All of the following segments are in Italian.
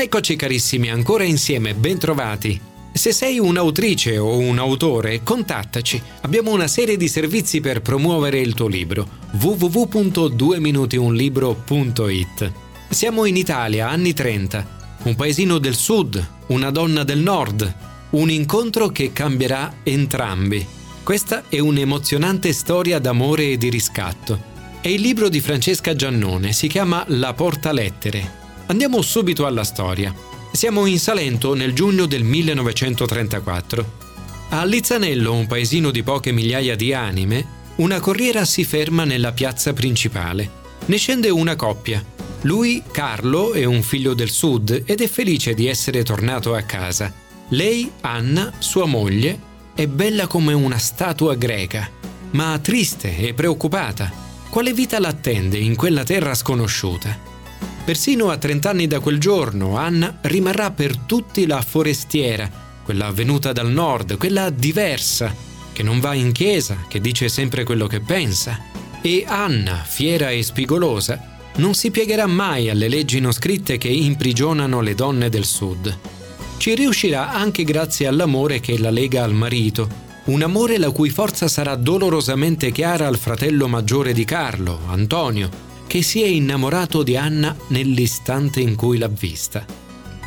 Eccoci carissimi, ancora insieme, bentrovati. Se sei un'autrice o un autore, contattaci. Abbiamo una serie di servizi per promuovere il tuo libro. www.dueminutiunlibro.it Siamo in Italia, anni 30. Un paesino del sud, una donna del nord. Un incontro che cambierà entrambi. Questa è un'emozionante storia d'amore e di riscatto. È il libro di Francesca Giannone, si chiama La Porta Lettere Andiamo subito alla storia. Siamo in Salento nel giugno del 1934. A Lizzanello, un paesino di poche migliaia di anime, una corriera si ferma nella piazza principale. Ne scende una coppia. Lui, Carlo, è un figlio del sud ed è felice di essere tornato a casa. Lei, Anna, sua moglie, è bella come una statua greca, ma triste e preoccupata. Quale vita l'attende in quella terra sconosciuta? Persino a 30 anni da quel giorno, Anna rimarrà per tutti la forestiera, quella venuta dal nord, quella diversa, che non va in chiesa, che dice sempre quello che pensa. E Anna, fiera e spigolosa, non si piegherà mai alle leggi non scritte che imprigionano le donne del sud. Ci riuscirà anche grazie all'amore che la lega al marito, un amore la cui forza sarà dolorosamente chiara al fratello maggiore di Carlo, Antonio, che si è innamorato di Anna nell'istante in cui l'ha vista.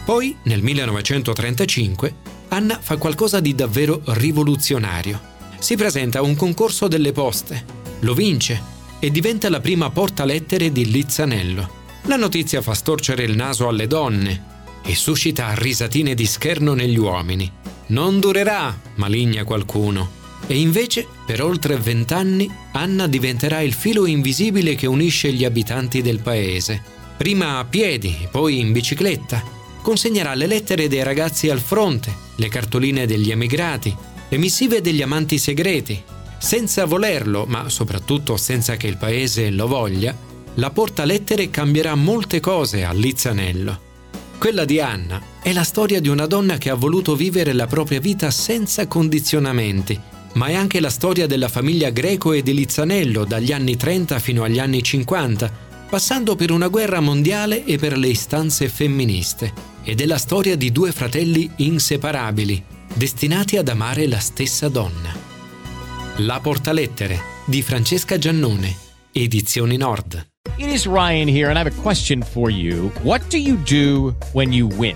Poi, nel 1935, Anna fa qualcosa di davvero rivoluzionario. Si presenta a un concorso delle poste, lo vince e diventa la prima portalettere di Lizzanello. La notizia fa storcere il naso alle donne e suscita risatine di scherno negli uomini. Non durerà, maligna qualcuno. E invece, per oltre vent'anni, Anna diventerà il filo invisibile che unisce gli abitanti del paese. Prima a piedi, poi in bicicletta. Consegnerà le lettere dei ragazzi al fronte, le cartoline degli emigrati, le missive degli amanti segreti. Senza volerlo, ma soprattutto senza che il paese lo voglia, la porta lettere cambierà molte cose a Lizzanello. Quella di Anna è la storia di una donna che ha voluto vivere la propria vita senza condizionamenti ma è anche la storia della famiglia Greco e di Lizzanello dagli anni 30 fino agli anni 50, passando per una guerra mondiale e per le istanze femministe. Ed è la storia di due fratelli inseparabili, destinati ad amare la stessa donna. La portalettere di Francesca Giannone, Edizioni Nord. It is Ryan here, and I have a question for you. What do you do when you win?